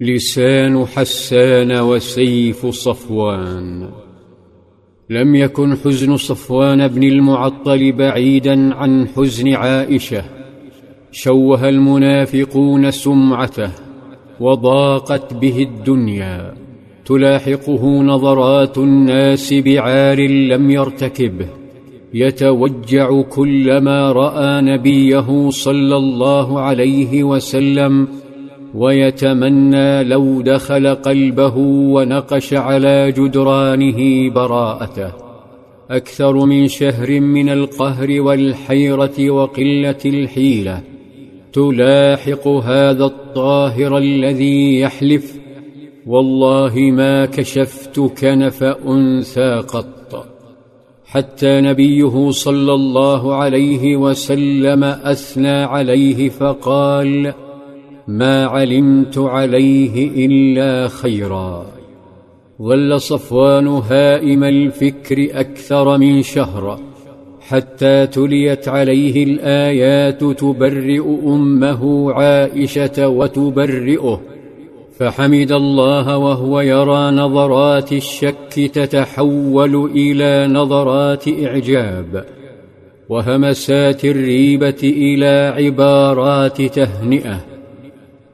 لسان حسان وسيف صفوان. لم يكن حزن صفوان بن المعطل بعيدا عن حزن عائشة. شوه المنافقون سمعته وضاقت به الدنيا. تلاحقه نظرات الناس بعار لم يرتكبه يتوجع كلما رأى نبيه صلى الله عليه وسلم ويتمنى لو دخل قلبه ونقش على جدرانه براءته. أكثر من شهر من القهر والحيرة وقلة الحيلة. تلاحق هذا الطاهر الذي يحلف. والله ما كشفت كنف انثى قط حتى نبيه صلى الله عليه وسلم أثنى عليه فقال ما علمت عليه إلا خيرا. ظل صفوان هائم الفكر أكثر من شهر. حتى تليت عليه الآيات تبرئ أمه عائشة وتبرئه. فحمد الله وهو يرى نظرات الشك تتحول إلى نظرات إعجاب. وهمسات الريبة إلى عبارات تهنئة.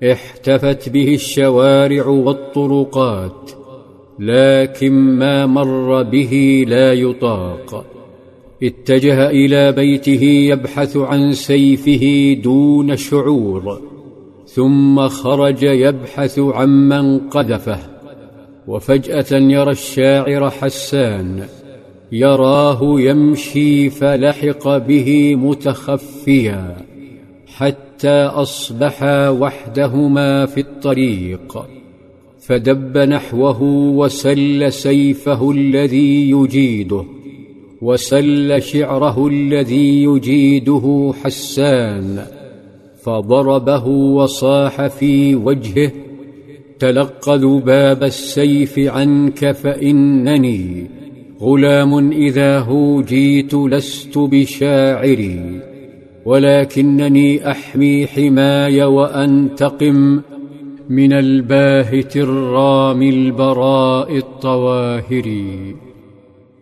احتفت به الشوارع والطرقات لكن ما مر به لا يطاق. اتجه إلى بيته يبحث عن سيفه دون شعور ثم خرج يبحث عمن قذفه. وفجأة يرى الشاعر حسان يراه يمشي فلحق به متخفيا حتى أصبحا وحدهما في الطريق فدب نحوه وسل سيفه الذي يجيده وسل شعره الذي يجيده حسان فضربه وصاح في وجهه تلق ذباب السيف عنك فإنني غلام إذا هوجيت لست بشاعري. ولكنني أحمي حماي وأنتقم من الباهت الرامي البراء الطواهر.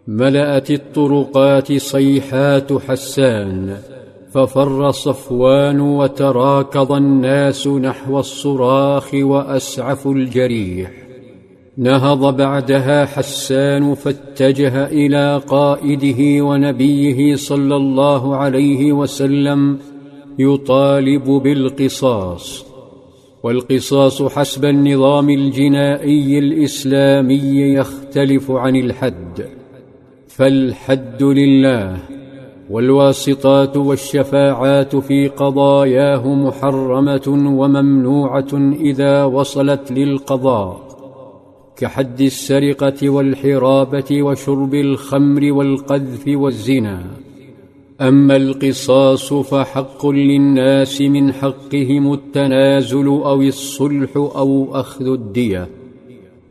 ملأت الطرقات صيحات حسان ففر صفوان وتراكض الناس نحو الصراخ واسعفوا الجريح. نهض بعدها حسان فاتجه إلى قائده ونبيه صلى الله عليه وسلم يطالب بالقصاص. والقصاص حسب النظام الجنائي الإسلامي يختلف عن الحد فالحد لله والواسطات والشفاعات في قضاياه محرمة وممنوعة إذا وصلت للقضاء. كحد السرقة والحرابة وشرب الخمر والقذف والزنا. أما القصاص فحق للناس من حقهم التنازل أو الصلح أو أخذ الدية.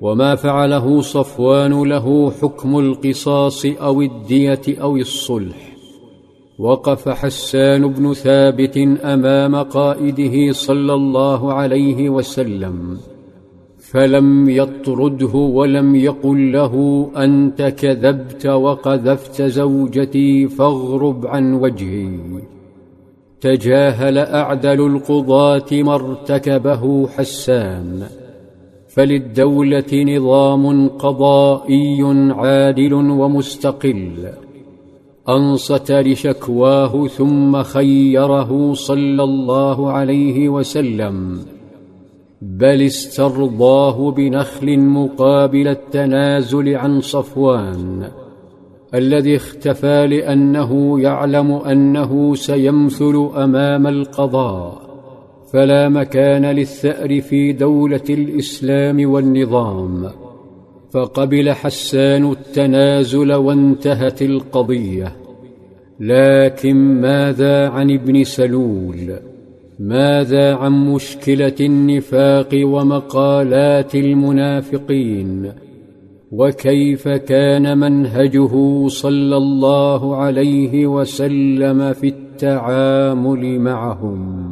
وما فعله صفوان له حكم القصاص أو الدية أو الصلح. وقف حسان بن ثابت أمام قائده صلى الله عليه وسلم. فلم يطرده ولم يقل له أنت كذبت وقذفت زوجتي فاغرب عن وجهي. تجاهل أعدل القضاة ما ارتكبه حسان فللدولة نظام قضائي عادل ومستقل. أنصت لشكواه ثم خيره صلى الله عليه وسلم. بل استرضاه بنخل مقابل التنازل عن صفوان الذي اختفى لأنه يعلم أنه سيمثل أمام القضاء فلا مكان للثأر في دولة الإسلام والنظام. فقبل حسان التنازل وانتهت القضية. لكن ماذا عن ابن سلول؟ ماذا عن مشكلة النفاق ومقالات المنافقين؟ وكيف كان منهجه صلى الله عليه وسلم في التعامل معهم؟